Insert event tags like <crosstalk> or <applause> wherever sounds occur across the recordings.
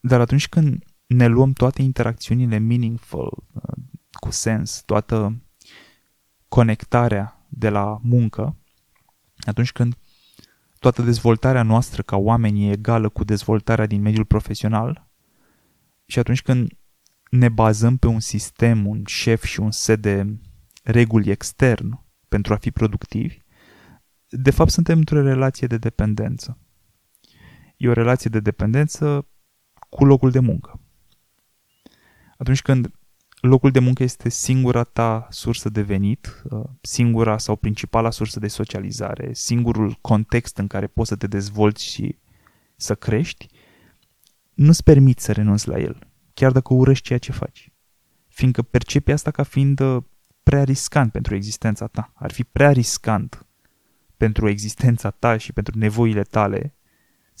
Dar atunci când ne luăm toate interacțiunile meaningful, uh, cu sens, toată conectarea de la muncă, atunci când toată dezvoltarea noastră ca oameni e egală cu dezvoltarea din mediul profesional și atunci când ne bazăm pe un sistem, un șef și un set de reguli extern pentru a fi productivi, de fapt suntem într-o relație de dependență. E o relație de dependență cu locul de muncă. Atunci când locul de muncă este singura ta sursă de venit, uh, singura sau principala sursă de socializare, singurul context în care poți să te dezvolți și să crești, nu-ți permiți să renunți la el, chiar dacă urăști ceea ce faci. Fiindcă percepi asta ca fiind uh, prea riscant pentru existența ta. Ar fi prea riscant pentru existența ta și pentru nevoile tale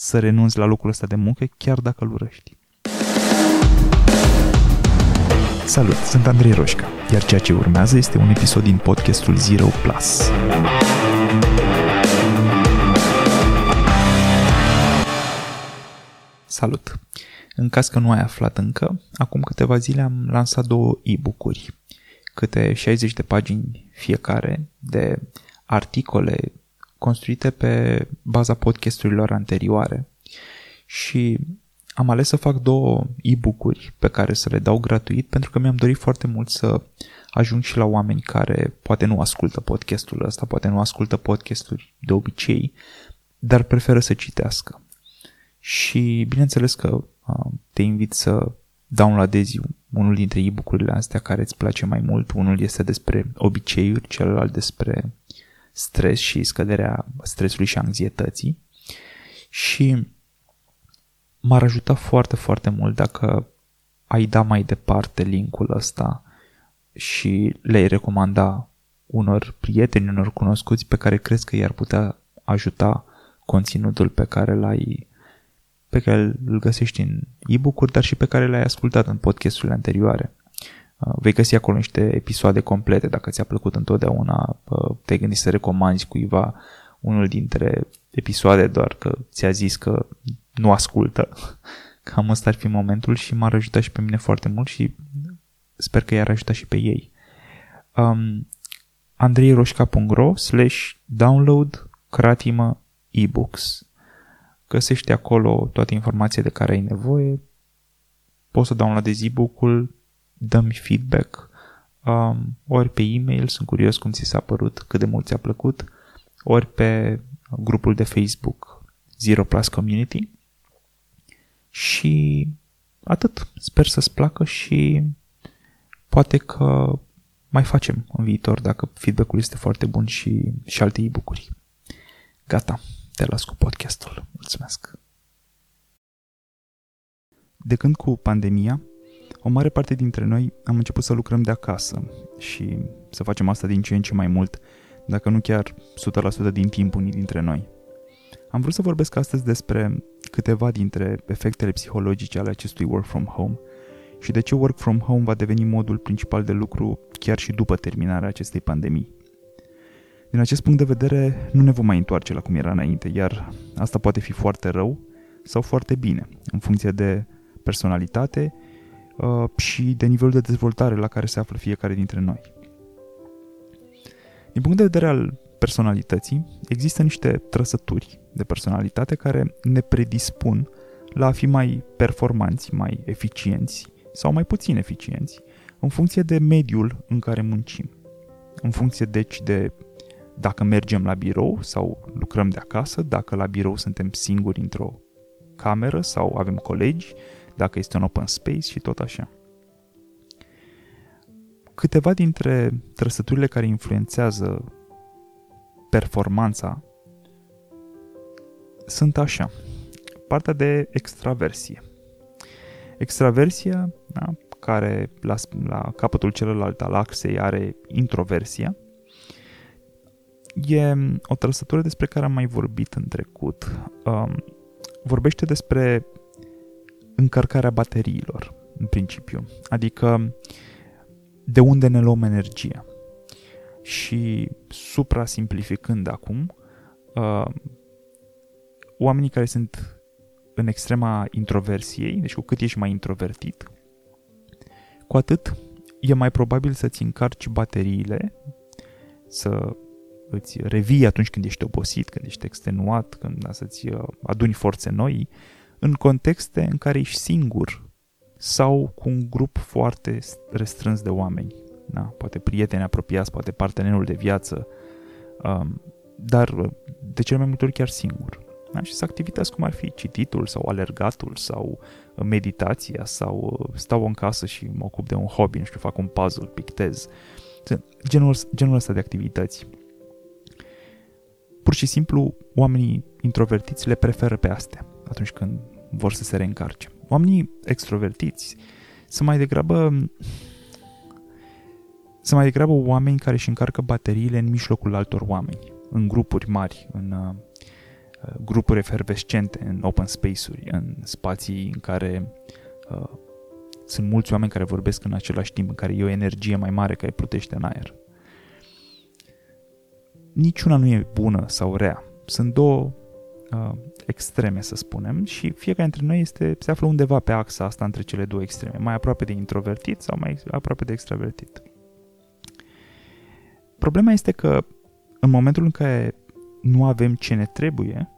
să renunți la locul ăsta de muncă, chiar dacă îl urăști. Salut, sunt Andrei Roșca, iar ceea ce urmează este un episod din podcastul Zero Plus. Salut! În caz că nu ai aflat încă, acum câteva zile am lansat două e-book-uri, câte 60 de pagini fiecare de articole construite pe baza podcasturilor anterioare. Și am ales să fac două e-book-uri pe care să le dau gratuit pentru că mi-am dorit foarte mult să ajung și la oameni care poate nu ascultă podcastul ăsta, poate nu ascultă podcasturi de obicei, dar preferă să citească. Și bineînțeles că te invit să downloadezi unul dintre e-book-urile astea care îți place mai mult. Unul este despre obiceiuri, celălalt despre stres și scăderea stresului și anxietății. Și m-ar ajuta foarte, foarte mult dacă ai da mai departe linkul ăsta și le-ai recomanda unor prieteni, unor cunoscuți pe care crezi că i-ar putea ajuta conținutul pe care l-ai pe care îl găsești în e-book-uri, dar și pe care le-ai ascultat în podcasturile anterioare. Uh, vei găsi acolo niște episoade complete. Dacă ți-a plăcut întotdeauna, uh, te-ai gândit să recomanzi cuiva unul dintre episoade doar că ți-a zis că nu ascultă. <laughs> Cam ăsta ar fi momentul și m-ar ajuta și pe mine foarte mult și sper că i-ar ajuta și pe ei. Um, andreiroșca.ro slash download cratimă ebooks Găsești acolo toate informația de care ai nevoie, poți să downloadezi e-book-ul, dă-mi feedback, um, ori pe e-mail, sunt curios cum ți s-a părut, cât de mult ți-a plăcut, ori pe grupul de Facebook Zero Plus Community și atât. Sper să-ți placă și poate că mai facem în viitor dacă feedback-ul este foarte bun și, și alte e-book-uri. Gata, te las cu podcastul. Mulțumesc! De când cu pandemia, o mare parte dintre noi am început să lucrăm de acasă și să facem asta din ce în ce mai mult, dacă nu chiar 100% din timp unii dintre noi. Am vrut să vorbesc astăzi despre câteva dintre efectele psihologice ale acestui work from home și de ce work from home va deveni modul principal de lucru chiar și după terminarea acestei pandemii. Din acest punct de vedere, nu ne vom mai întoarce la cum era înainte, iar asta poate fi foarte rău sau foarte bine, în funcție de personalitate uh, și de nivelul de dezvoltare la care se află fiecare dintre noi. Din punct de vedere al personalității, există niște trăsături de personalitate care ne predispun la a fi mai performanți, mai eficienți sau mai puțin eficienți, în funcție de mediul în care muncim. În funcție, deci, de dacă mergem la birou sau lucrăm de acasă, dacă la birou suntem singuri într-o cameră sau avem colegi, dacă este un open space și tot așa. Câteva dintre trăsăturile care influențează performanța sunt așa. Partea de extraversie. Extraversia, da, care la, la capătul celălalt al axei are introversia, e o trăsătură despre care am mai vorbit în trecut. Um, vorbește despre încărcarea bateriilor, în principiu. Adică de unde ne luăm energia. Și supra-simplificând acum, uh, oamenii care sunt în extrema introversiei, deci cu cât ești mai introvertit, cu atât e mai probabil să-ți încarci bateriile, să îți revii atunci când ești obosit, când ești extenuat, când da, să-ți uh, aduni forțe noi, în contexte în care ești singur sau cu un grup foarte restrâns de oameni. Da, poate prieteni apropiați, poate partenerul de viață, um, dar uh, de cele mai multe ori chiar singur. Da? Și să activități cum ar fi cititul sau alergatul sau uh, meditația sau stau în casă și mă ocup de un hobby, nu știu, fac un puzzle, pictez. Genul, genul ăsta de activități pur și simplu oamenii introvertiți le preferă pe astea atunci când vor să se reîncarce. Oamenii extrovertiți sunt mai degrabă sunt mai degrabă oameni care își încarcă bateriile în mijlocul altor oameni, în grupuri mari, în uh, grupuri efervescente, în open space-uri, în spații în care uh, sunt mulți oameni care vorbesc în același timp, în care e o energie mai mare care plutește în aer niciuna nu e bună sau rea. Sunt două uh, extreme, să spunem, și fiecare dintre noi este, se află undeva pe axa asta între cele două extreme, mai aproape de introvertit sau mai aproape de extravertit. Problema este că în momentul în care nu avem ce ne trebuie,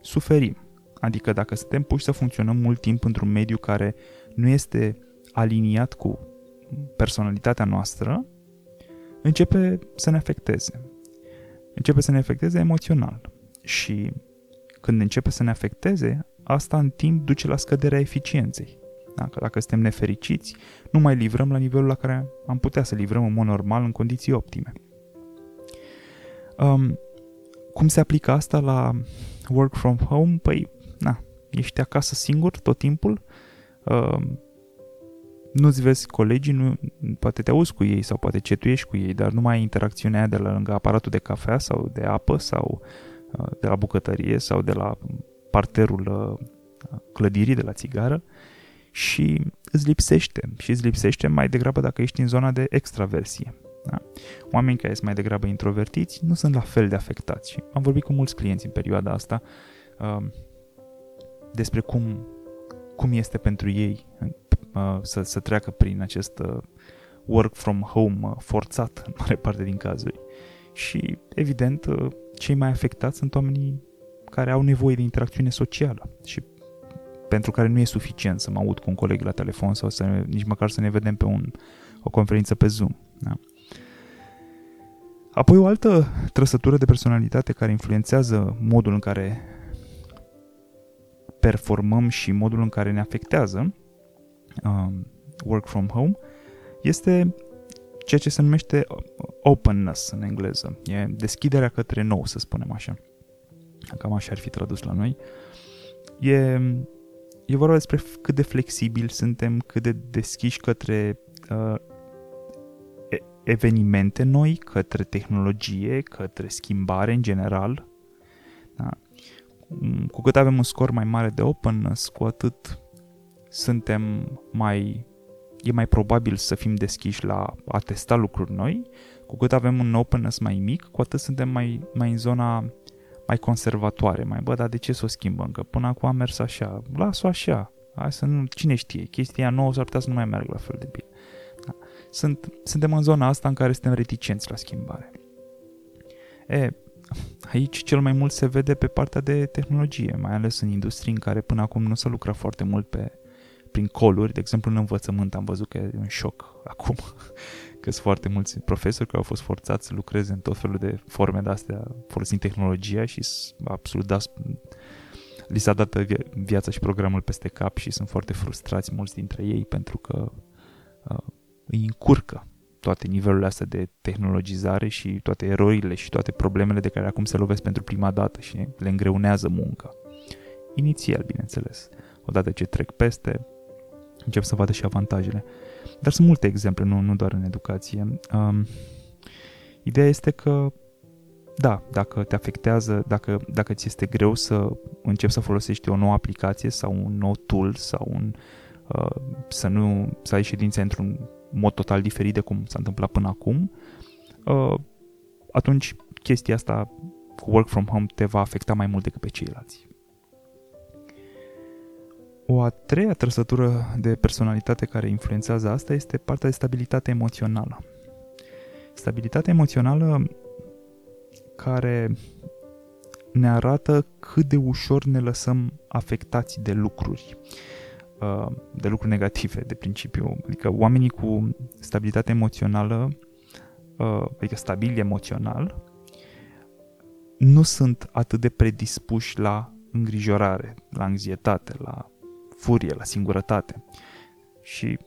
suferim. Adică dacă suntem puși să funcționăm mult timp într-un mediu care nu este aliniat cu personalitatea noastră, începe să ne afecteze începe să ne afecteze emoțional. Și când începe să ne afecteze, asta în timp duce la scăderea eficienței. Dacă, dacă suntem nefericiți, nu mai livrăm la nivelul la care am putea să livrăm în mod normal în condiții optime. Um, cum se aplică asta la work from home? Păi, na, ești acasă singur tot timpul, um, nu-ți vezi colegii, nu, poate te auzi cu ei sau poate cetuiești cu ei, dar nu mai ai interacțiunea aia de la lângă aparatul de cafea sau de apă sau uh, de la bucătărie sau de la parterul uh, clădirii de la țigară și îți lipsește și îți lipsește mai degrabă dacă ești în zona de extraversie. Da? Oamenii care sunt mai degrabă introvertiți nu sunt la fel de afectați și am vorbit cu mulți clienți în perioada asta uh, despre cum, cum este pentru ei Uh, să, să treacă prin acest uh, work from home uh, forțat în mare parte din cazuri. Și, evident, cei mai afectați sunt oamenii care au nevoie de interacțiune socială și pentru care nu e suficient să mă aud cu un coleg la telefon sau să ne, nici măcar să ne vedem pe un, o conferință pe Zoom. Da? Apoi o altă trăsătură de personalitate care influențează modul în care performăm și modul în care ne afectează um, work from home este ceea ce se numește openness în engleză. E deschiderea către nou, să spunem așa. Cam așa ar fi tradus la noi. E, e vorba despre cât de flexibili suntem, cât de deschiși către uh, evenimente noi, către tehnologie, către schimbare în general. Da? Cu cât avem un scor mai mare de openness, cu atât suntem mai e mai probabil să fim deschiși la a testa lucruri noi, cu cât avem un openness mai mic, cu atât suntem mai, mai în zona mai conservatoare, mai bă, dar de ce să o schimbăm? Că până acum a mers așa, las-o așa, hai să nu, cine știe, chestia nouă s-ar putea să nu mai meargă la fel de bine. Da. Sunt, suntem în zona asta în care suntem reticenți la schimbare. E, aici cel mai mult se vede pe partea de tehnologie, mai ales în industrii în care până acum nu se lucra foarte mult pe prin coluri, de exemplu în învățământ am văzut că e un șoc acum, <laughs> că sunt foarte mulți profesori care au fost forțați să lucreze în tot felul de forme de astea folosind tehnologia și absolut da, li s-a dat viața și programul peste cap și sunt foarte frustrați mulți dintre ei pentru că uh, îi încurcă toate nivelurile astea de tehnologizare și toate erorile și toate problemele de care acum se lovesc pentru prima dată și le îngreunează munca. Inițial, bineînțeles. Odată ce trec peste, încep să vadă și avantajele. Dar sunt multe exemple, nu, nu doar în educație. Um, ideea este că, da, dacă te afectează, dacă, dacă ți este greu să începi să folosești o nouă aplicație sau un nou tool sau un, uh, să nu să ai ședințe într-un mod total diferit de cum s-a întâmplat până acum, uh, atunci chestia asta cu work from home te va afecta mai mult decât pe ceilalți. O a treia trăsătură de personalitate care influențează asta este partea de stabilitate emoțională. Stabilitatea emoțională care ne arată cât de ușor ne lăsăm afectați de lucruri, uh, de lucruri negative, de principiu. Adică oamenii cu stabilitate emoțională, uh, adică stabil emoțional, nu sunt atât de predispuși la îngrijorare, la anxietate, la furie, la singurătate. Și,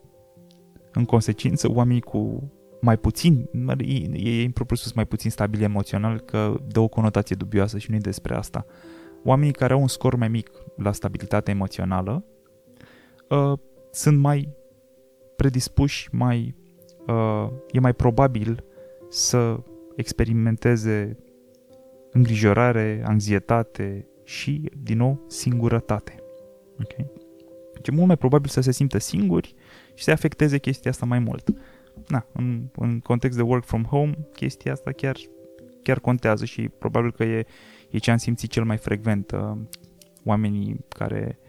în consecință, oamenii cu mai puțin, e, e impropriu să mai puțin stabil emoțional, că dă o conotație dubioasă și nu e despre asta. Oamenii care au un scor mai mic la stabilitate emoțională uh, sunt mai predispuși, mai, uh, e mai probabil să experimenteze îngrijorare, anxietate și, din nou, singurătate. Okay? Deci e mult mai probabil să se simtă singuri și să afecteze chestia asta mai mult na, în, în context de work from home, chestia asta chiar, chiar contează și probabil că e, e ce am simțit cel mai frecvent. Uh, oamenii care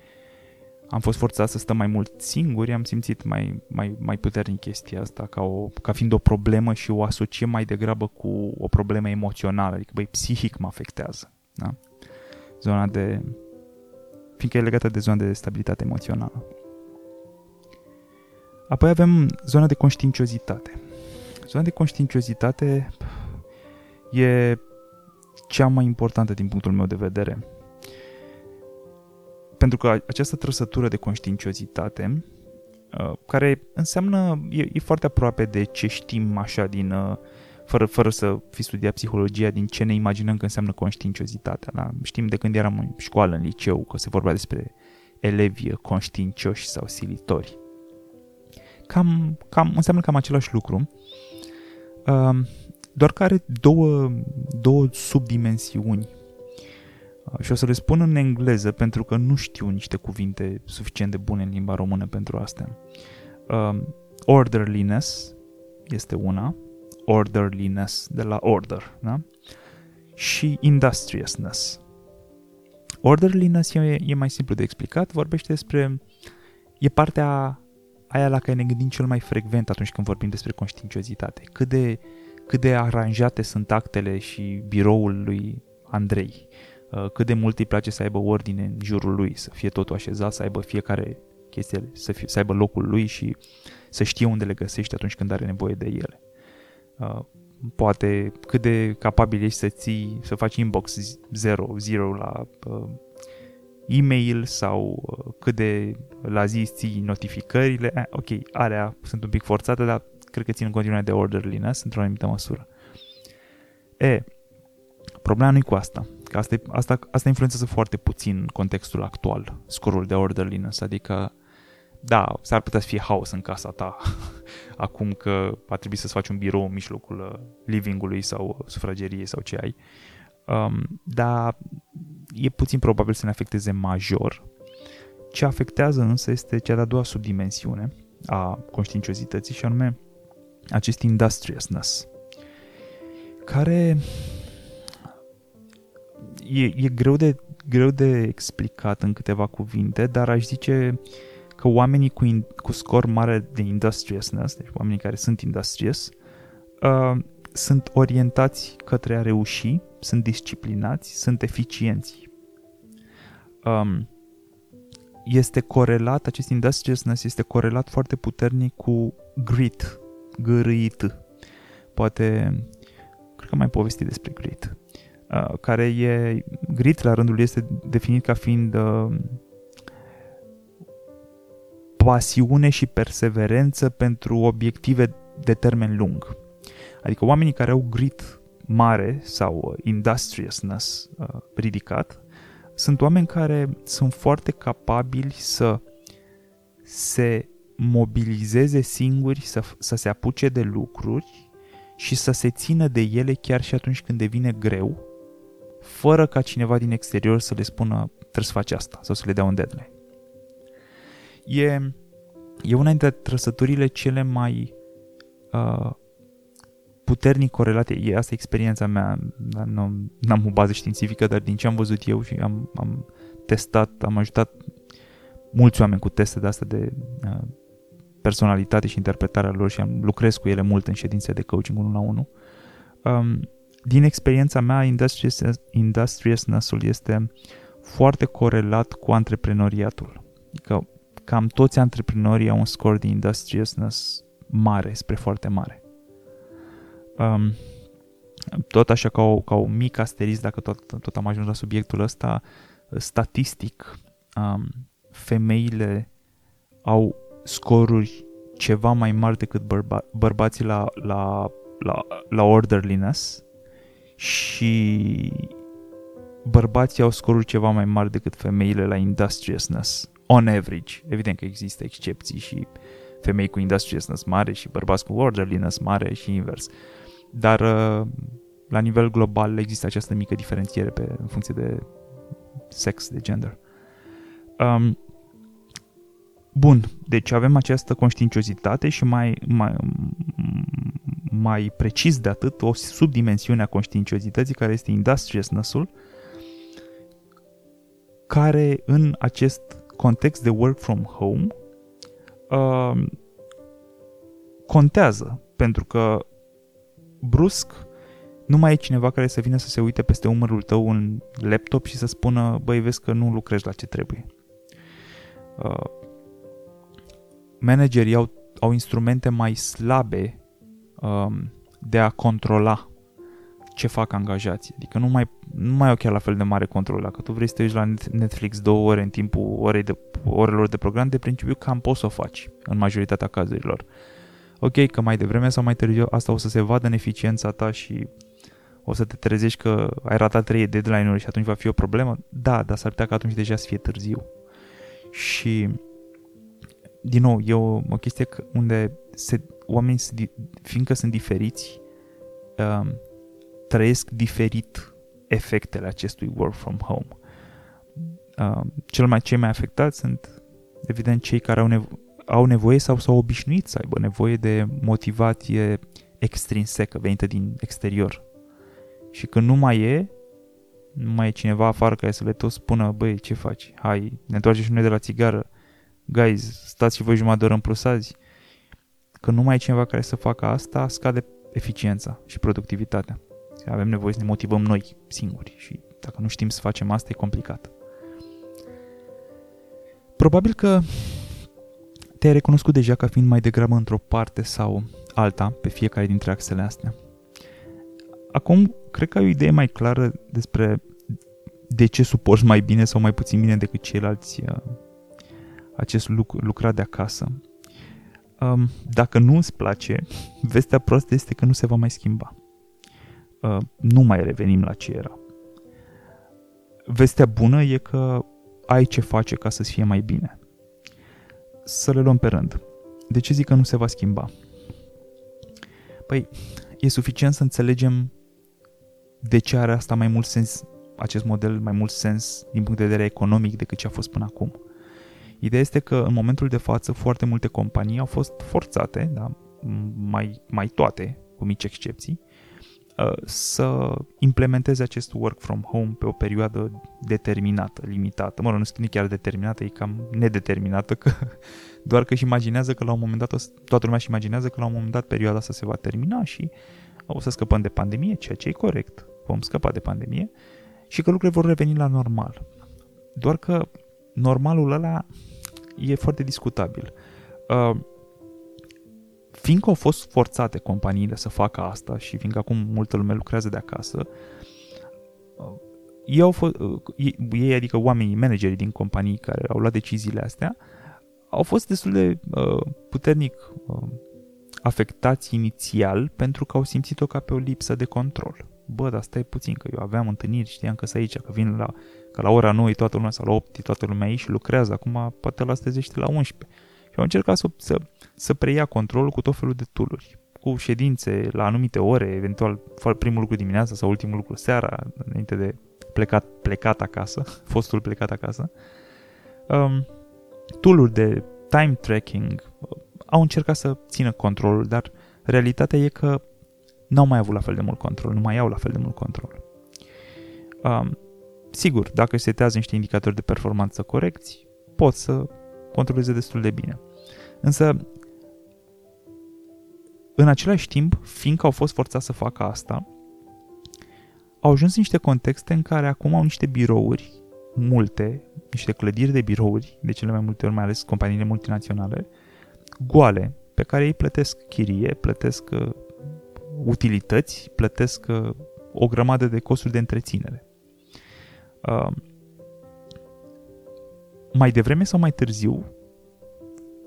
am fost forțați să stăm mai mult singuri, am simțit mai, mai, mai puternic chestia asta ca, o, ca fiind o problemă și o asociem mai degrabă cu o problemă emoțională, adică băi, psihic mă afectează. Da? Zona de... fiindcă e legată de zona de stabilitate emoțională. Apoi avem zona de conștiinciozitate. Zona de conștiinciozitate e cea mai importantă din punctul meu de vedere. Pentru că această trăsătură de conștiinciozitate, uh, care înseamnă, e, e foarte aproape de ce știm așa din, uh, fără, fără să fi studiat psihologia, din ce ne imaginăm că înseamnă conștiinciozitatea. Da? Știm de când eram în școală, în liceu, că se vorbea despre elevi conștiincioși sau silitori cam, cam, înseamnă cam același lucru, uh, doar că are două, două subdimensiuni. Uh, și o să le spun în engleză pentru că nu știu niște cuvinte suficient de bune în limba română pentru astea. Uh, orderliness este una, orderliness de la order, da? Și industriousness. Orderliness e, e mai simplu de explicat, vorbește despre e partea aia la care ne gândim cel mai frecvent atunci când vorbim despre conștiinciozitate. Cât de, cât de aranjate sunt actele și biroul lui Andrei. Uh, cât de mult îi place să aibă ordine în jurul lui, să fie totul așezat, să aibă fiecare chestie, să, fie, să aibă locul lui și să știe unde le găsește atunci când are nevoie de ele. Uh, poate cât de capabil ești să ții, să faci inbox 0, 0 la uh, e-mail sau uh, cât de la zi ții notificările. Eh, ok, alea sunt un pic forțate, dar cred că țin în continuare de orderliness într-o anumită măsură. E, problema nu e cu asta. Că asta, asta, asta influențează foarte puțin contextul actual, scorul de orderliness, adică da, s-ar putea să fie haos în casa ta <laughs> acum că a trebuit să-ți faci un birou în mijlocul uh, livingului sau sufrageriei sau ce ai. Um, dar e puțin probabil să ne afecteze major. Ce afectează însă este cea de-a doua subdimensiune a conștiinciozității și anume acest industriousness, care e, e greu, de, greu de explicat în câteva cuvinte, dar aș zice că oamenii cu, in, cu scor mare de industriousness, deci oamenii care sunt industrious, uh, sunt orientați către a reuși, sunt disciplinați, sunt eficienți. Um, este corelat, acest industriousness este corelat foarte puternic cu grit, gârâit. Poate, cred că mai povesti despre grit, uh, care e, grit la rândul este definit ca fiind uh, pasiune și perseverență pentru obiective de termen lung. Adică oamenii care au grit mare sau industriousness uh, ridicat sunt oameni care sunt foarte capabili să se mobilizeze singuri, să, să se apuce de lucruri și să se țină de ele chiar și atunci când devine greu, fără ca cineva din exterior să le spună trebuie să faci asta sau să le dea un deadline. E, e una dintre trăsăturile cele mai uh, puternic corelate, e asta experiența mea, nu am o bază științifică, dar din ce am văzut eu și am, am testat, am ajutat mulți oameni cu teste de astea de uh, personalitate și interpretarea lor și am lucrez cu ele mult în ședințe de coaching unul la unul. Um, din experiența mea, industrious, industriousness-ul este foarte corelat cu antreprenoriatul. Adică cam toți antreprenorii au un scor de industriousness mare, spre foarte mare. Um, tot așa ca o, ca o mică asterisc, dacă tot, tot am ajuns la subiectul ăsta, statistic, um, femeile au scoruri ceva mai mari decât bărba- bărbații la, la, la, la orderliness și bărbații au scoruri ceva mai mari decât femeile la industriousness, on average. Evident că există excepții și femei cu industriousness mare și bărbați cu orderliness mare și invers. Dar uh, la nivel global există această mică diferențiere pe, în funcție de sex, de gender. Um, bun, deci avem această conștiinciozitate și mai, mai, mai precis de atât, o subdimensiune a conștiinciozității care este industriousness-ul, care în acest context de work from home uh, contează, pentru că brusc nu mai e cineva care să vină să se uite peste umărul tău în laptop și să spună, băi, vezi că nu lucrezi la ce trebuie. Uh, managerii au, au instrumente mai slabe um, de a controla ce fac angajații. Adică nu mai, nu mai au chiar la fel de mare control. Dacă tu vrei să te uiți la Netflix două ore în timpul orei de, orelor de program, de principiu cam poți să o faci în majoritatea cazurilor. Ok, că mai devreme sau mai târziu asta o să se vadă în eficiența ta și o să te trezești că ai ratat trei deadline-uri și atunci va fi o problemă? Da, dar s-ar putea că atunci deja să fie târziu. Și, din nou, e o, o chestie unde se, oamenii, fiindcă sunt diferiți, um, trăiesc diferit efectele acestui work from home. Um, cel mai, cei mai afectați sunt, evident, cei care au, nevo- au nevoie sau s-au obișnuit să aibă nevoie de motivație extrinsecă, venită din exterior. Și când nu mai e, nu mai e cineva afară care să le tot spună, băi, ce faci? Hai, ne întoarcem și noi de la țigară. Guys, stați și voi jumătate de oră în plus azi. Când nu mai e cineva care să facă asta, scade eficiența și productivitatea. Avem nevoie să ne motivăm noi singuri și dacă nu știm să facem asta, e complicat. Probabil că te-ai recunoscut deja ca fiind mai degrabă într-o parte sau alta pe fiecare dintre axele astea. Acum, cred că ai o idee mai clară despre de ce suporți mai bine sau mai puțin bine decât ceilalți uh, acest lucru, lucrat de acasă. Um, dacă nu îți place, vestea proastă este că nu se va mai schimba. Uh, nu mai revenim la ce era. Vestea bună e că ai ce face ca să-ți fie mai bine. Să le luăm pe rând. De ce zic că nu se va schimba? Păi, e suficient să înțelegem de ce are asta mai mult sens, acest model mai mult sens din punct de vedere economic decât ce a fost până acum. Ideea este că în momentul de față foarte multe companii au fost forțate, da, mai, mai toate, cu mici excepții, uh, să implementeze acest work from home pe o perioadă determinată, limitată. Mă rog, nu spune chiar determinată, e cam nedeterminată, că <laughs> doar că își imaginează că la un moment dat, toată lumea își imaginează că la un moment dat perioada asta se va termina și o să scăpăm de pandemie, ceea ce e corect vom scăpa de pandemie și că lucrurile vor reveni la normal. Doar că normalul ăla e foarte discutabil. Uh, fiindcă au fost forțate companiile să facă asta și fiindcă acum multă lume lucrează de acasă, uh, ei, au fost, uh, ei, adică oamenii, managerii din companii care au luat deciziile astea, au fost destul de uh, puternic uh, afectați inițial pentru că au simțit-o ca pe o lipsă de control bă, dar stai puțin, că eu aveam întâlniri, știam că sunt aici, că vin la, că la ora 9 toată lumea sau la 8 toată lumea aici și lucrează, acum poate la stezește la 11. Și au încercat să, să, să preia controlul cu tot felul de tooluri, cu ședințe la anumite ore, eventual primul lucru dimineața sau ultimul lucru seara, înainte de plecat, plecat acasă, <laughs> fostul plecat acasă. Um, tooluri de time tracking au încercat să țină controlul, dar realitatea e că n-au mai avut la fel de mult control, nu mai au la fel de mult control. Um, sigur, dacă se setează niște indicatori de performanță corecți, poți să controleze destul de bine. Însă, în același timp, fiindcă au fost forțați să facă asta, au ajuns în niște contexte în care acum au niște birouri, multe, niște clădiri de birouri, de cele mai multe ori mai ales companiile multinaționale, goale, pe care ei plătesc chirie, plătesc uh, utilități, plătesc uh, o grămadă de costuri de întreținere. Uh, mai devreme sau mai târziu,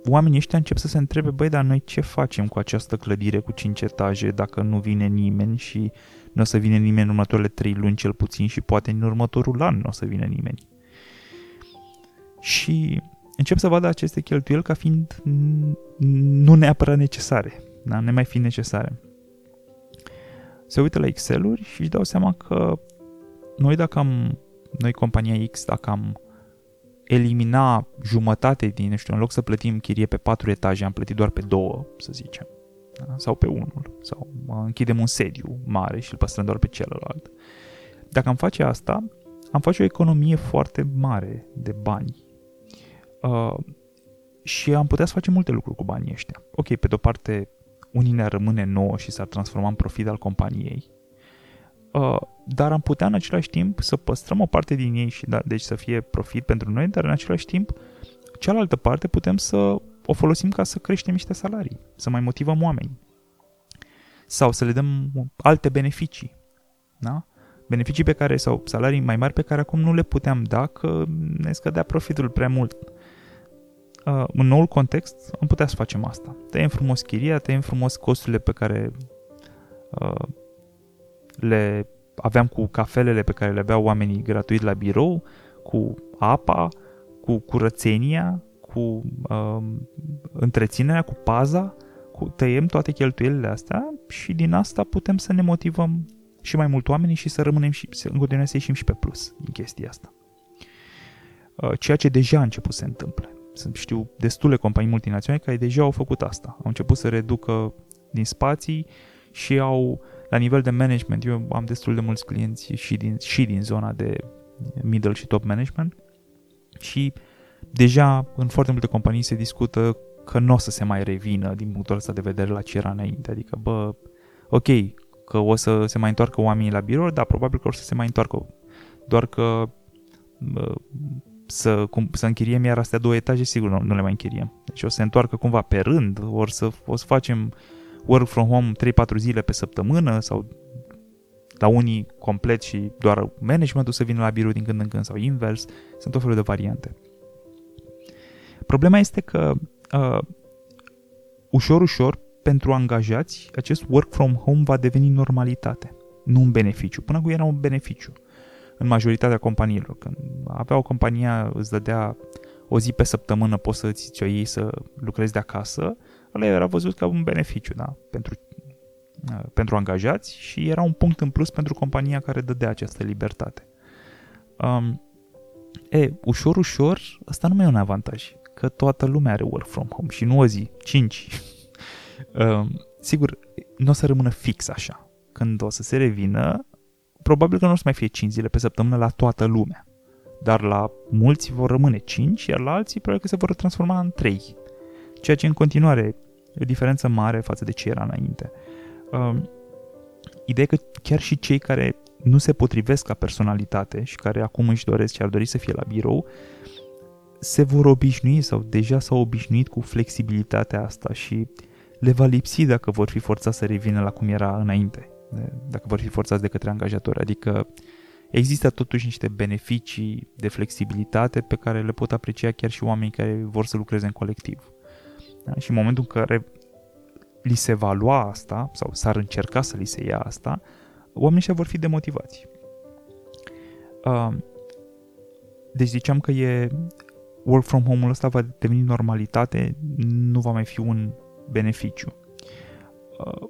oamenii ăștia încep să se întrebe, băi, dar noi ce facem cu această clădire cu 5 etaje dacă nu vine nimeni și nu o să vină nimeni în următoarele 3 luni cel puțin și poate în următorul an nu o să vină nimeni. Și încep să vadă aceste cheltuieli ca fiind nu neapărat necesare, da? ne mai fi necesare. Se uită la Excel-uri și își dau seama că noi dacă am, noi compania X, dacă am elimina jumătate din, nu știu, în loc să plătim chirie pe patru etaje, am plătit doar pe două, să zicem, da? sau pe unul, sau închidem un sediu mare și îl păstrăm doar pe celălalt. Dacă am face asta, am face o economie foarte mare de bani uh, și am putea să facem multe lucruri cu banii ăștia. Ok, pe de-o parte, unii ne rămâne nouă și s-ar transforma în profit al companiei, uh, dar am putea în același timp să păstrăm o parte din ei și da, deci să fie profit pentru noi, dar în același timp cealaltă parte putem să o folosim ca să creștem niște salarii, să mai motivăm oameni sau să le dăm alte beneficii. Da? Beneficii pe care, sau salarii mai mari pe care acum nu le puteam da, că ne scădea profitul prea mult. Uh, în noul context am putea să facem asta. Tăiem frumos chiria, tăiem frumos costurile pe care uh, le aveam cu cafelele pe care le aveau oamenii gratuit la birou, cu apa, cu curățenia, cu uh, întreținerea, cu paza, cu, tăiem toate cheltuielile astea și din asta putem să ne motivăm și mai mult oamenii și să rămânem și să, în continuare să ieșim și pe plus din chestia asta. Uh, ceea ce deja a început să se întâmple. Sunt, știu destule companii multinaționale care deja au făcut asta. Au început să reducă din spații și au la nivel de management, eu am destul de mulți clienți și din, și din zona de middle și top management și deja în foarte multe companii se discută că nu o să se mai revină din punctul ăsta de vedere la ce era înainte. Adică, bă, ok, că o să se mai întoarcă oamenii la birou, dar probabil că o să se mai întoarcă. Doar că bă, să, cum, să închiriem iar astea două etaje, sigur nu, nu le mai închiriem. Deci o să se întoarcă cumva pe rând, ori să, o să facem work from home 3-4 zile pe săptămână sau la unii complet și doar managementul să vină la birou din când în când sau invers. Sunt tot felul de variante. Problema este că uh, ușor, ușor, pentru angajați, acest work from home va deveni normalitate, nu un beneficiu. Până acum era un beneficiu în majoritatea companiilor. Când avea o compania, îți dădea o zi pe săptămână, poți să ți o iei să lucrezi de acasă, ăla era văzut ca un beneficiu da? pentru, uh, pentru angajați și era un punct în plus pentru compania care dădea această libertate. Um, e, ușor, ușor, asta nu mai e un avantaj, că toată lumea are work from home și nu o zi, cinci. <laughs> um, sigur, nu o să rămână fix așa. Când o să se revină, probabil că nu o să mai fie 5 zile pe săptămână la toată lumea. Dar la mulți vor rămâne 5, iar la alții probabil că se vor transforma în 3. Ceea ce în continuare E o diferență mare față de ce era înainte. Uh, ideea că chiar și cei care nu se potrivesc ca personalitate și care acum își doresc și ar dori să fie la birou, se vor obișnui sau deja s-au obișnuit cu flexibilitatea asta și le va lipsi dacă vor fi forțați să revină la cum era înainte, dacă vor fi forțați de către angajatori. Adică există totuși niște beneficii de flexibilitate pe care le pot aprecia chiar și oamenii care vor să lucreze în colectiv. Da? Și în momentul în care li se va lua asta, sau s-ar încerca să li se ia asta, oamenii ăștia vor fi demotivați. Uh, deci ziceam că e work from home-ul ăsta va deveni normalitate, nu va mai fi un beneficiu. Uh,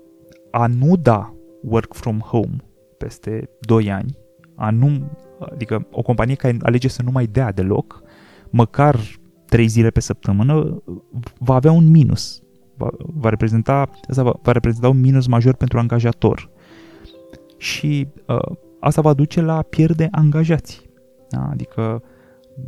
a nu da work from home peste 2 ani, a nu, adică o companie care alege să nu mai dea deloc, măcar 3 zile pe săptămână, va avea un minus. Va, va, reprezenta, asta va, va reprezenta un minus major pentru angajator. Și uh, asta va duce la pierde angajați. Da? Adică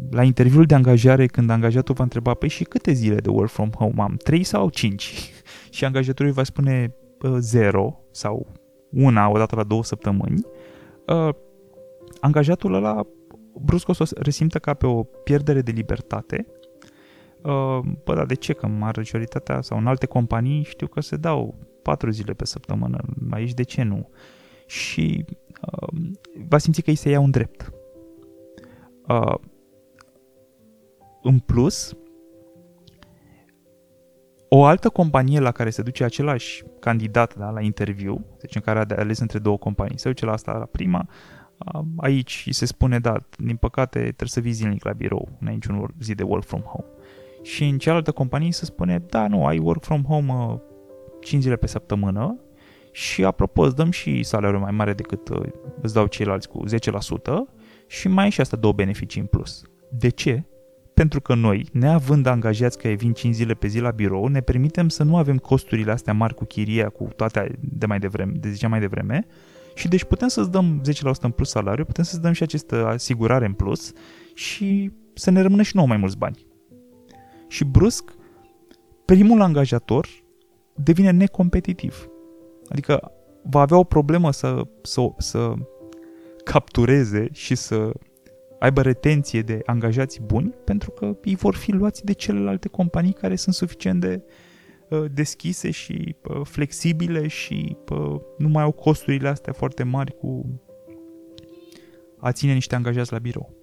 la interviul de angajare, când angajatul va întreba, păi și câte zile de work from home am? 3 sau 5? <laughs> și angajatorul va spune 0 sau una odată la două săptămâni, uh, angajatul ăla brusc o să resimtă ca pe o pierdere de libertate. Uh, bă, dar de ce? Că majoritatea sau în alte companii știu că se dau 4 zile pe săptămână. Aici de ce nu? Și uh, va simți că îi se ia un drept. Uh, în plus, o altă companie la care se duce același candidat da, la interviu, deci în care a ales între două companii, se duce la asta la prima, aici îi se spune, da, din păcate trebuie să vii zilnic la birou, nu ai niciun zi de work from home. Și în cealaltă companie se spune, da, nu, ai work from home 5 zile pe săptămână și apropo îți dăm și salariul mai mare decât uh, îți dau ceilalți cu 10% și mai ai și asta două beneficii în plus. De ce? Pentru că noi, neavând angajați care vin 5 zile pe zi la birou, ne permitem să nu avem costurile astea mari cu chiria, cu toate de mai devreme, de zicea mai devreme, și deci putem să-ți dăm 10% în plus salariu, putem să-ți dăm și această asigurare în plus și să ne rămână și nouă mai mulți bani. Și brusc, primul angajator devine necompetitiv. Adică va avea o problemă să, să, să captureze și să aibă retenție de angajați buni pentru că ei vor fi luați de celelalte companii care sunt suficient de uh, deschise și uh, flexibile și uh, nu mai au costurile astea foarte mari cu a ține niște angajați la birou.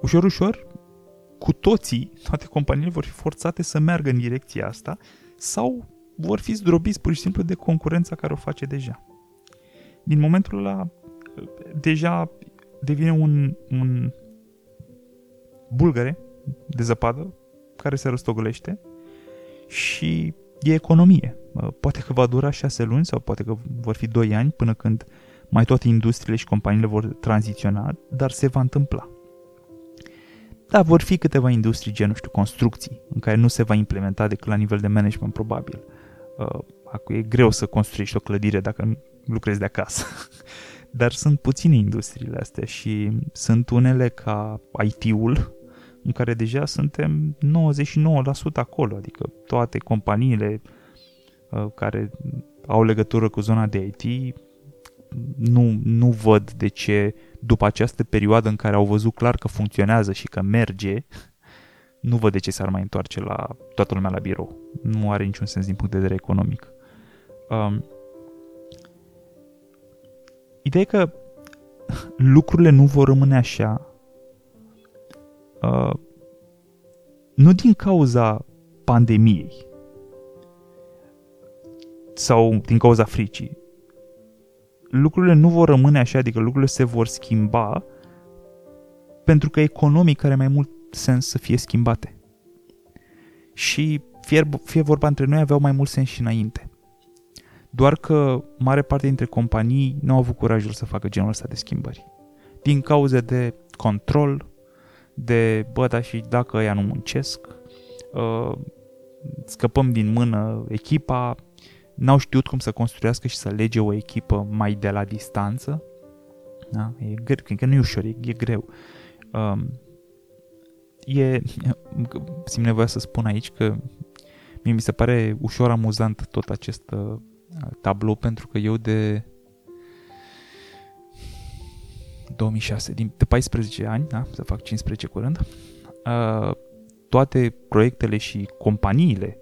Ușor, ușor, cu toții, toate companiile vor fi forțate să meargă în direcția asta sau vor fi zdrobiți pur și simplu de concurența care o face deja. Din momentul ăla, deja devine un, un bulgăre de zăpadă care se răstogolește și e economie. Poate că va dura șase luni sau poate că vor fi doi ani până când mai toate industriile și companiile vor tranziționa, dar se va întâmpla. Da, vor fi câteva industrii, gen, nu știu, construcții, în care nu se va implementa decât la nivel de management, probabil. Uh, e greu să construiești o clădire dacă lucrezi de acasă. <laughs> Dar sunt puține industriile astea și sunt unele ca IT-ul, în care deja suntem 99% acolo, adică toate companiile uh, care au legătură cu zona de IT nu, nu văd de ce după această perioadă în care au văzut clar că funcționează și că merge, nu văd de ce s-ar mai întoarce la toată lumea la birou. Nu are niciun sens din punct de vedere economic. Um, ideea e că lucrurile nu vor rămâne așa uh, nu din cauza pandemiei sau din cauza fricii. Lucrurile nu vor rămâne așa, adică lucrurile se vor schimba pentru că economic are mai mult sens să fie schimbate. Și fie, fie vorba între noi aveau mai mult sens și înainte. Doar că mare parte dintre companii nu au avut curajul să facă genul ăsta de schimbări. Din cauze de control, de bă, da și dacă ăia nu muncesc, uh, scăpăm din mână echipa, n-au știut cum să construiască și să lege o echipă mai de la distanță. Da? E greu, cred că nu e ușor, e, e greu. Um, e, simt nevoia să spun aici că mie mi se pare ușor amuzant tot acest uh, tablou pentru că eu de 2006, din, de 14 ani, da, să fac 15 curând, uh, toate proiectele și companiile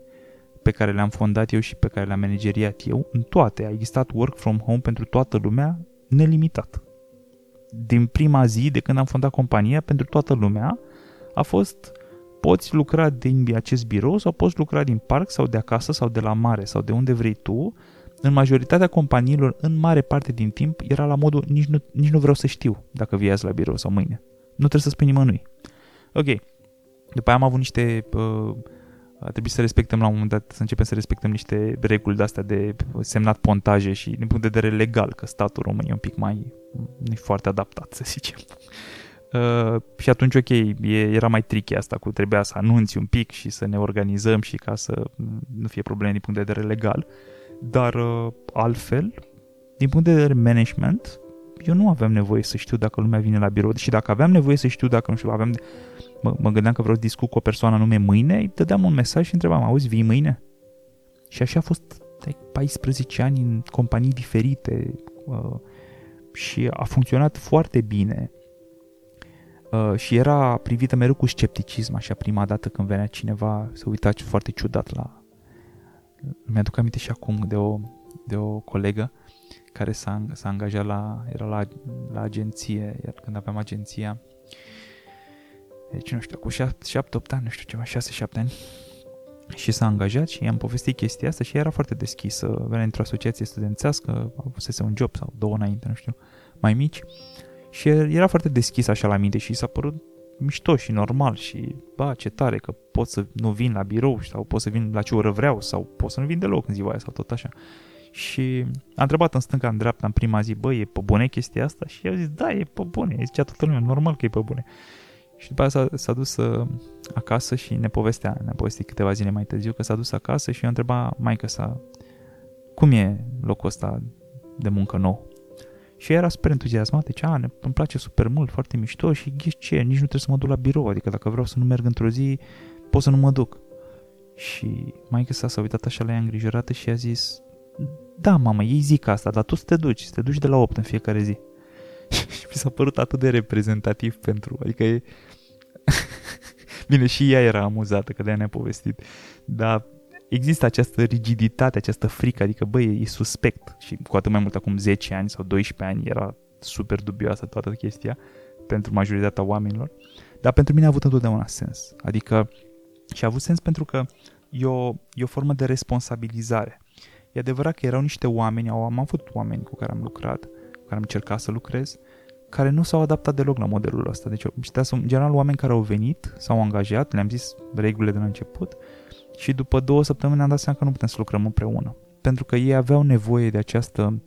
pe care le-am fondat eu și pe care le-am manageriat eu, în toate a existat work from home pentru toată lumea nelimitat. Din prima zi de când am fondat compania, pentru toată lumea, a fost poți lucra din acest birou sau poți lucra din parc sau de acasă sau de la mare sau de unde vrei tu. În majoritatea companiilor, în mare parte din timp, era la modul nici nu, nici nu vreau să știu dacă vii azi la birou sau mâine. Nu trebuie să spui nimănui. Ok. După aia am avut niște... Uh, a trebuit să respectăm la un moment dat, să începem să respectăm niște reguli de-astea de semnat pontaje și din punct de vedere legal, că statul român e un pic mai... nu e foarte adaptat, să zicem. <laughs> Uh, și atunci, ok, e, era mai tricky asta cu trebuia să anunți un pic și să ne organizăm și ca să nu fie probleme din punct de vedere legal. Dar uh, altfel, din punct de vedere management, eu nu aveam nevoie să știu dacă lumea vine la birou. Și dacă aveam nevoie să știu dacă, nu știu, aveam, mă, mă gândeam că vreau să discut cu o persoană nume mâine, îi dădeam un mesaj și întrebam, auzi, vii mâine? Și așa a fost 14 ani în companii diferite uh, și a funcționat foarte bine. Uh, și era privită mereu cu scepticism, așa prima dată când venea cineva să uita foarte ciudat la... Mi-aduc aminte și acum de o, de o colegă care s-a, s-a angajat la, era la, la agenție, iar când aveam agenția, deci nu știu, cu 7-8 ani, nu știu ceva, 6-7 ani, și s-a angajat și i-am povestit chestia asta și era foarte deschisă. Venea într-o asociație studențească, avusese un job sau două înainte, nu știu, mai mici. Și era foarte deschis așa la minte și s-a părut mișto și normal și, ba, ce tare că pot să nu vin la birou sau pot să vin la ce oră vreau sau pot să nu vin deloc în ziua aia sau tot așa. Și a întrebat în stânga, în dreapta, în prima zi, bă, e pe bune chestia asta? Și eu zis, da, e pe bune. Zicea toată lumea, normal că e pe bune. Și după aceea s-a, s-a dus uh, acasă și ne povestea, ne-a povestit câteva zile mai târziu că s-a dus acasă și eu întreba maica sa cum e locul ăsta de muncă nou. Și era super entuziasmat, deci, a, ne, îmi place super mult, foarte mișto și ghiși ce, nici nu trebuie să mă duc la birou, adică dacă vreau să nu merg într-o zi, pot să nu mă duc. Și maica sa s-a uitat așa la ea îngrijorată și a zis, da, mamă, ei zic asta, dar tu să te duci, să te duci de la 8 în fiecare zi. <laughs> și mi s-a părut atât de reprezentativ pentru, adică e... <laughs> Bine, și ea era amuzată că de-aia ne-a povestit, dar există această rigiditate, această frică, adică băi, e suspect și cu atât mai mult acum 10 ani sau 12 ani era super dubioasă toată chestia pentru majoritatea oamenilor, dar pentru mine a avut întotdeauna sens, adică și a avut sens pentru că e o, e o formă de responsabilizare. E adevărat că erau niște oameni, au, am avut oameni cu care am lucrat, cu care am încercat să lucrez, care nu s-au adaptat deloc la modelul ăsta. Deci, sunt în general oameni care au venit, s-au angajat, le-am zis regulile de la început și după două săptămâni am dat seama că nu putem să lucrăm împreună. Pentru că ei aveau nevoie de această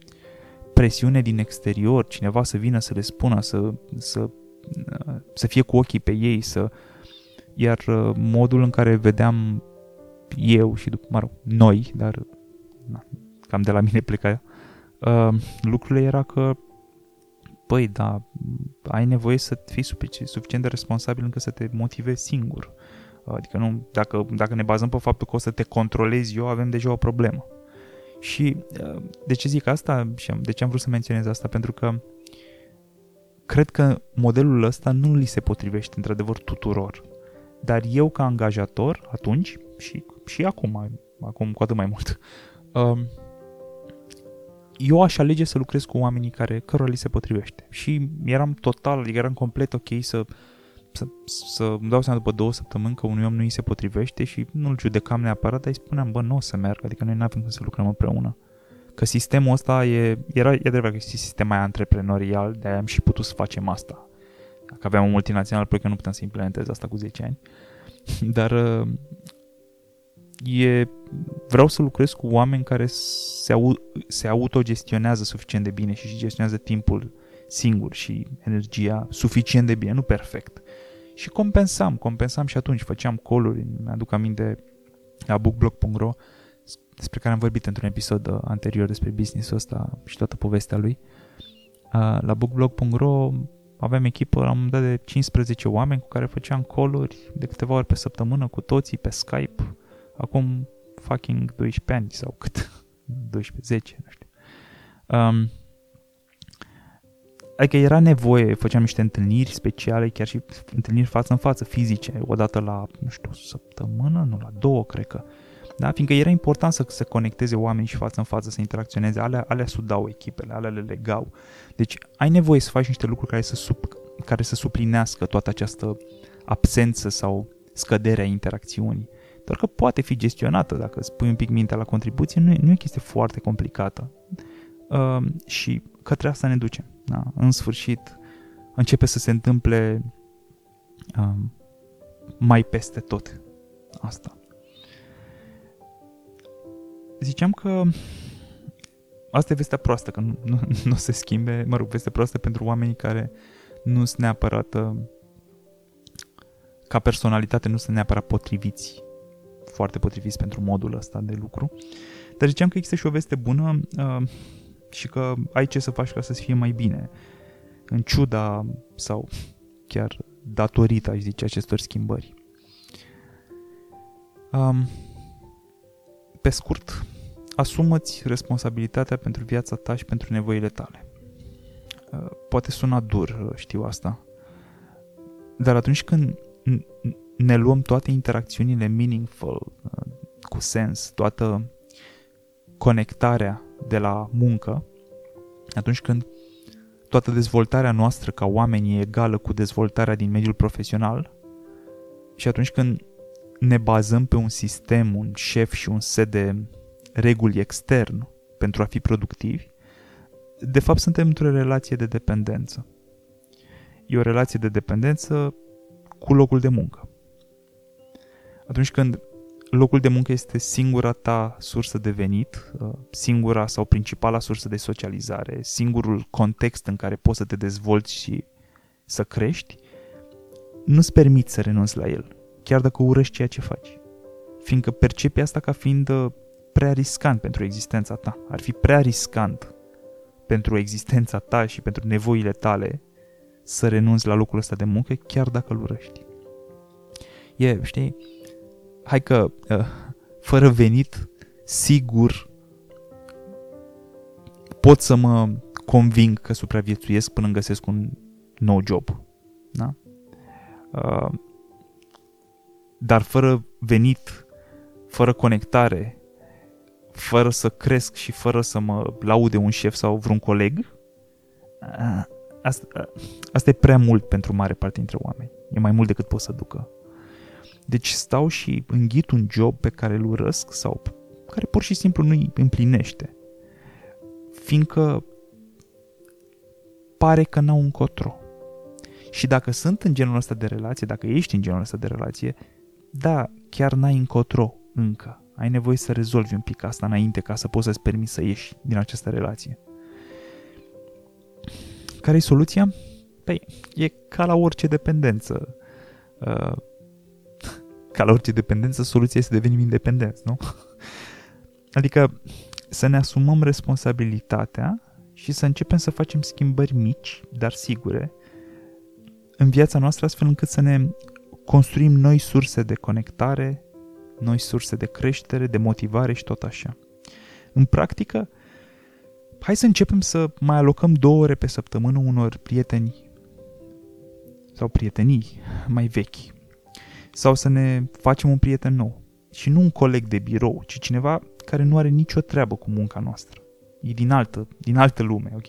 presiune din exterior, cineva să vină să le spună, să, să, să fie cu ochii pe ei, să... Iar uh, modul în care vedeam eu și, după, mă rog, noi, dar na, cam de la mine pleca uh, lucrurile era că băi, da, ai nevoie să fii suficient de responsabil încât să te motivezi singur. Adică nu, dacă, dacă ne bazăm pe faptul că o să te controlezi eu, avem deja o problemă. Și uh, de ce zic asta și de ce am vrut să menționez asta? Pentru că cred că modelul ăsta nu li se potrivește într-adevăr tuturor. Dar eu ca angajator, atunci și, și acum, acum cu atât mai mult, uh, eu aș alege să lucrez cu oamenii care, cărora li se potrivește. Și eram total, adică eram complet ok să, să, să îmi dau seama după două săptămâni că unui om nu îi se potrivește și nu-l judecam neapărat, dar îi spuneam, bă, nu o să merg, adică noi nu avem cum să lucrăm împreună. Că sistemul ăsta e, era, e adevărat că este sistem mai antreprenorial, de aia am și putut să facem asta. Dacă aveam un multinațional, probabil că nu puteam să implementez asta cu 10 ani. <laughs> Dar e, vreau să lucrez cu oameni care se, au, se autogestionează suficient de bine și gestionează timpul singur și energia suficient de bine, nu perfect. Și compensam, compensam și atunci, făceam coluri, mi-aduc aminte la bookblog.ro despre care am vorbit într-un episod uh, anterior despre business-ul ăsta și toată povestea lui. Uh, la bookblog.ro aveam echipă la un moment dat de 15 oameni cu care făceam coluri de câteva ori pe săptămână cu toții pe Skype acum fucking 12 ani sau cât, <laughs> 12, 10, nu știu. Um, adică era nevoie, făceam niște întâlniri speciale, chiar și întâlniri față în față, fizice, odată la, nu știu, săptămână, nu, la două, cred că. Da? Fiindcă era important să se conecteze oamenii și față în față, să interacționeze, alea, alea sudau echipele, alea le legau. Deci ai nevoie să faci niște lucruri care să, sub, care să suplinească toată această absență sau scăderea interacțiunii. Doar că poate fi gestionată dacă spui un pic mintea la contribuție, nu e, nu e o chestie foarte complicată. Uh, și către asta ne ducem. Da? În sfârșit, începe să se întâmple uh, mai peste tot asta. Ziceam că asta e vestea proastă, că nu, nu, nu se schimbe, mă rog, vestea proastă pentru oamenii care nu sunt neapărat uh, ca personalitate, nu sunt neapărat potriviți foarte potriviți pentru modul ăsta de lucru. Dar ziceam că există și o veste bună. Uh, și că ai ce să faci ca să-ți fie mai bine, în ciuda sau chiar datorită, aș zice, acestor schimbări. Um, pe scurt, asumă-ți responsabilitatea pentru viața ta și pentru nevoile tale. Uh, poate suna dur, uh, știu asta, dar atunci când ne luăm toate interacțiunile meaningful, uh, cu sens, toată conectarea de la muncă, atunci când toată dezvoltarea noastră ca oameni e egală cu dezvoltarea din mediul profesional și atunci când ne bazăm pe un sistem, un șef și un set de reguli extern pentru a fi productivi, de fapt suntem într-o relație de dependență. E o relație de dependență cu locul de muncă. Atunci când locul de muncă este singura ta sursă de venit, uh, singura sau principala sursă de socializare, singurul context în care poți să te dezvolți și să crești, nu-ți permiți să renunți la el, chiar dacă urăști ceea ce faci. Fiindcă percepi asta ca fiind uh, prea riscant pentru existența ta. Ar fi prea riscant pentru existența ta și pentru nevoile tale să renunți la locul ăsta de muncă, chiar dacă îl urăști. E, știi, hai că uh, fără venit, sigur pot să mă conving că supraviețuiesc până îmi găsesc un nou job. Da? Uh, dar fără venit, fără conectare, fără să cresc și fără să mă laude un șef sau vreun coleg, uh, asta, asta e prea mult pentru mare parte dintre oameni. E mai mult decât pot să ducă. Deci stau și înghit un job pe care îl urăsc sau care pur și simplu nu îi împlinește. Fiindcă pare că n-au încotro. Și dacă sunt în genul ăsta de relație, dacă ești în genul ăsta de relație, da, chiar n-ai încotro încă. Ai nevoie să rezolvi un pic asta înainte ca să poți să-ți permiți să ieși din această relație. Care e soluția? Păi, e ca la orice dependență. Uh, ca la orice dependență, soluția este să devenim independenți, nu? <laughs> Adică să ne asumăm responsabilitatea și să începem să facem schimbări mici, dar sigure, în viața noastră astfel încât să ne construim noi surse de conectare, noi surse de creștere, de motivare și tot așa. În practică, hai să începem să mai alocăm două ore pe săptămână unor prieteni sau prietenii mai vechi, sau să ne facem un prieten nou. Și nu un coleg de birou, ci cineva care nu are nicio treabă cu munca noastră. E din altă, din altă lume, ok?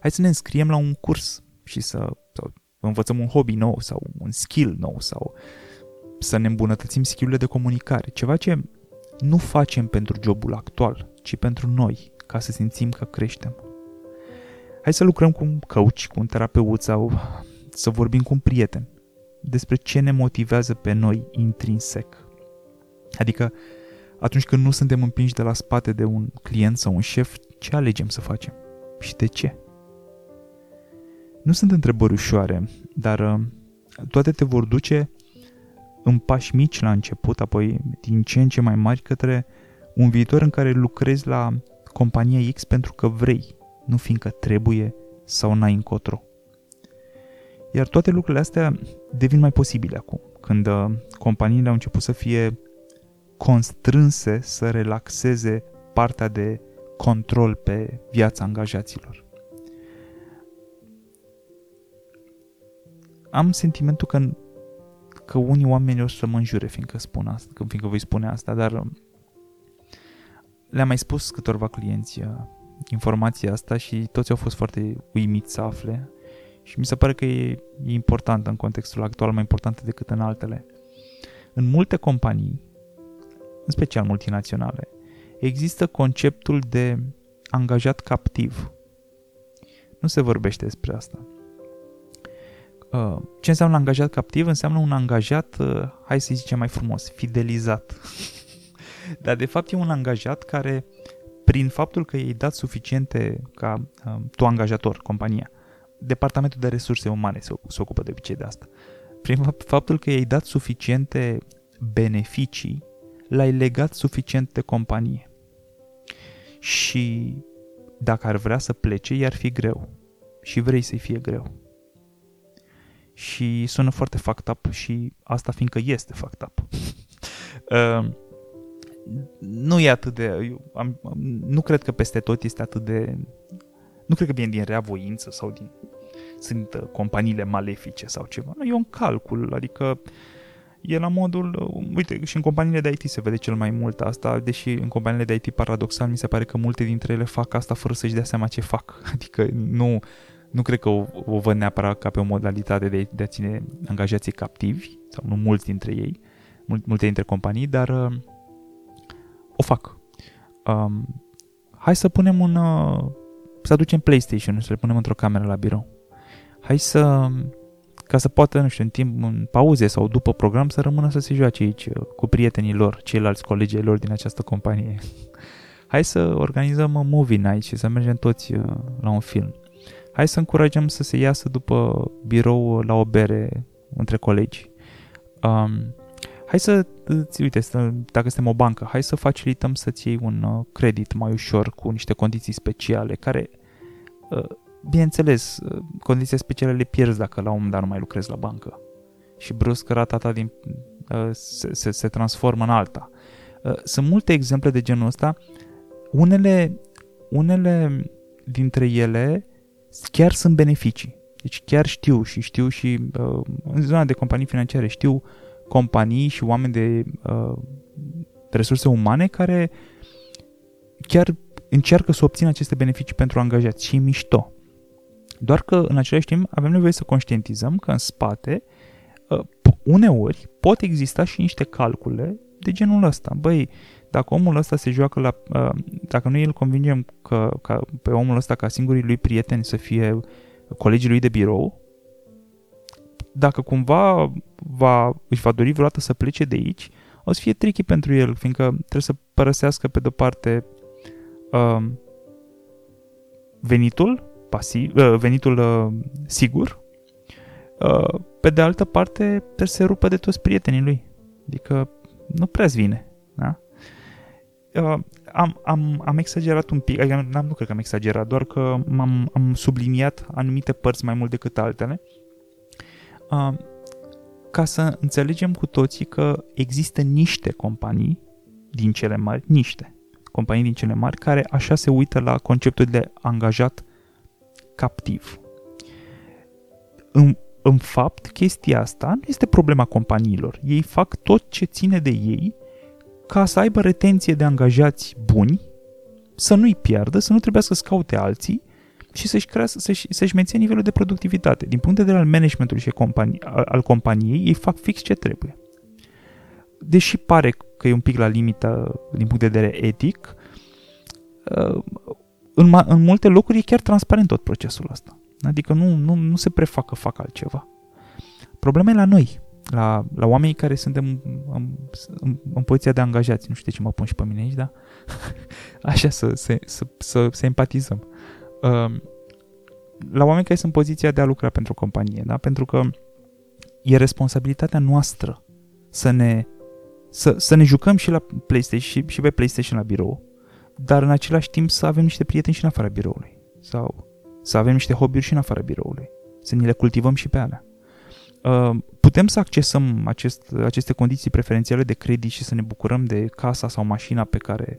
Hai să ne înscriem la un curs și să sau învățăm un hobby nou sau un skill nou sau să ne îmbunătățim skillurile de comunicare. Ceva ce nu facem pentru jobul actual, ci pentru noi, ca să simțim că creștem. Hai să lucrăm cu un coach, cu un terapeut sau să vorbim cu un prieten despre ce ne motivează pe noi intrinsec. Adică atunci când nu suntem împinși de la spate de un client sau un șef, ce alegem să facem? Și de ce? Nu sunt întrebări ușoare, dar uh, toate te vor duce în pași mici la început, apoi din ce în ce mai mari către un viitor în care lucrezi la compania X pentru că vrei, nu fiindcă trebuie sau n-ai încotro. Iar toate lucrurile astea devin mai posibile acum, când uh, companiile au început să fie constrânse să relaxeze partea de control pe viața angajaților. Am sentimentul că, că unii oameni o să mă înjure fiindcă spun asta, fiindcă voi spune asta, dar uh, le-am mai spus câtorva clienți uh, informația asta și toți au fost foarte uimiți să afle și mi se pare că e, e importantă în contextul actual, mai importantă decât în altele. În multe companii, în special multinaționale, există conceptul de angajat captiv. Nu se vorbește despre asta. Uh, ce înseamnă angajat captiv? Înseamnă un angajat, uh, hai să zicem mai frumos, fidelizat. <laughs> Dar de fapt e un angajat care, prin faptul că i-ai dat suficiente ca uh, tu angajator, compania, departamentul de resurse umane se, se ocupă de obicei de asta. Prin faptul că i-ai dat suficiente beneficii, l-ai legat suficient de companie. Și dacă ar vrea să plece, i-ar fi greu. Și vrei să-i fie greu. Și sună foarte fucked up și asta fiindcă este fucked up. uh, <laughs> nu e atât de... Eu am, nu cred că peste tot este atât de... Nu cred că vine din rea voință sau din... Sunt uh, companiile malefice sau ceva. Nu, e un calcul, adică uh, e la modul, uh, uite, și în companiile de IT se vede cel mai mult asta, deși în companiile de IT paradoxal mi se pare că multe dintre ele fac asta fără să-și dea seama ce fac. <laughs> Adică nu, nu cred că o, o văd neapărat ca pe o modalitate de, de a ține angajații captivi, sau nu mulți dintre ei, mul, multe dintre companii, dar uh, o fac. Um, hai să punem un... Uh, să aducem PlayStation, să le punem într-o cameră la birou. Hai să ca să poată, nu știu, în timp, în pauze sau după program să rămână să se joace aici uh, cu prietenii lor, ceilalți colegii lor din această companie. <laughs> Hai să organizăm un movie night și să mergem toți uh, la un film. Hai să încurajăm să se iasă după birou la o bere între colegi. Um, hai să, uite, dacă suntem o bancă, hai să facilităm să-ți iei un uh, credit mai ușor cu niște condiții speciale care bineînțeles, condiții speciale le pierzi dacă la un moment dat nu mai lucrezi la bancă. Și brusc rata ta din, uh, se, se, se transformă în alta. Uh, sunt multe exemple de genul ăsta. Unele, unele dintre ele chiar sunt beneficii. Deci chiar știu și știu și uh, în zona de companii financiare știu companii și oameni de uh, resurse umane care chiar încearcă să obțină aceste beneficii pentru angajați și e mișto. Doar că în același timp avem nevoie să conștientizăm că în spate uh, uneori pot exista și niște calcule de genul ăsta. Băi, dacă omul ăsta se joacă la... Uh, dacă noi îl convingem că, că pe omul ăsta ca singurii lui prieteni să fie colegii lui de birou, dacă cumva va, își va dori vreodată să plece de aici, o să fie tricky pentru el, fiindcă trebuie să părăsească pe de-o parte uh, venitul pasiv, uh, venitul uh, sigur, uh, pe de altă parte trebuie să se rupă de toți prietenii lui. Adică nu prea vine. Da? Am, am, am exagerat un pic, adică nu, nu cred că am exagerat, doar că m-am, am subliniat anumite părți mai mult decât altele, ca să înțelegem cu toții că există niște companii din cele mari, niște companii din cele mari, care așa se uită la conceptul de angajat captiv. În, în fapt, chestia asta nu este problema companiilor. Ei fac tot ce ține de ei ca să aibă retenție de angajați buni, să nu-i piardă, să nu trebuiască să caute alții și să-și, crească, să-și, să-și mențină nivelul de productivitate. Din punct de vedere al managementului și companii, al companiei, ei fac fix ce trebuie. Deși pare că e un pic la limită din punct de vedere etic, în, ma- în multe locuri e chiar transparent tot procesul ăsta. Adică nu, nu, nu se prefac că fac altceva. Problema e la noi, la, la oamenii care suntem în, în, în poziția de angajați. Nu știu de ce mă pun și pe mine aici, dar <laughs> așa să, să, să, să, să empatizăm. Uh, la oameni care sunt în poziția de a lucra pentru o companie, da? pentru că e responsabilitatea noastră să ne, să, să ne jucăm și la PlayStation și, și pe PlayStation la birou, dar în același timp să avem niște prieteni și în afara biroului. Sau să avem niște hobby-uri și în afara biroului. Să ni le cultivăm și pe alea. Uh, putem să accesăm acest, aceste condiții preferențiale de credit și să ne bucurăm de casa sau mașina pe care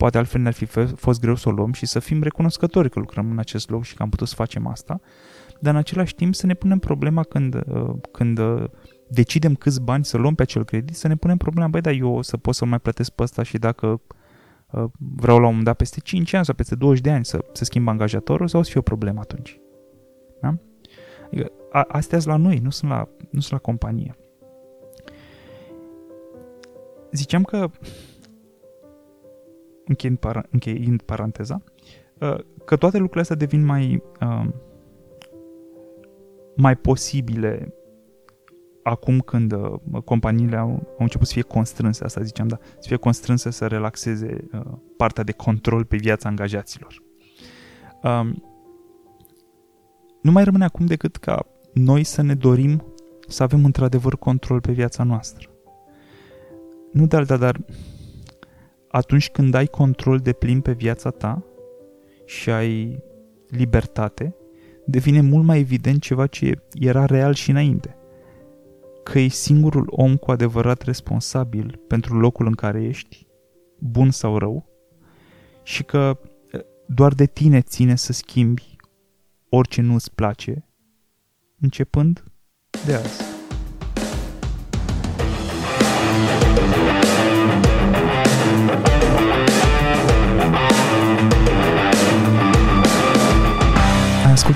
poate altfel ne-ar fi fost greu să o luăm și să fim recunoscători că lucrăm în acest loc și că am putut să facem asta, dar în același timp să ne punem problema când, uh, când uh, decidem câți bani să luăm pe acel credit, să ne punem problema, băi, dar eu o să pot să mai plătesc pe ăsta și dacă Uh, vreau la un moment dat peste 5 ani sau peste 20 de ani să, să schimb angajatorul sau o să fie o problemă atunci. Da? Adică, a, astea sunt la noi, nu sunt la, nu sunt la companie. Ziceam că, încheind, para, încheind paranteza, uh, că toate lucrurile astea devin mai, uh, mai posibile acum când uh, companiile au, au început să fie constrânse, asta ziceam, da, să fie constrânse să relaxeze uh, partea de control pe viața angajaților. Um, nu mai rămâne acum decât ca noi să ne dorim să avem într-adevăr control pe viața noastră. Nu de alta, dar atunci când ai control de plin pe viața ta și ai libertate, devine mult mai evident ceva ce era real și înainte. Că e singurul om cu adevărat responsabil pentru locul în care ești, bun sau rău, și că doar de tine ține să schimbi orice nu îți place, începând de azi.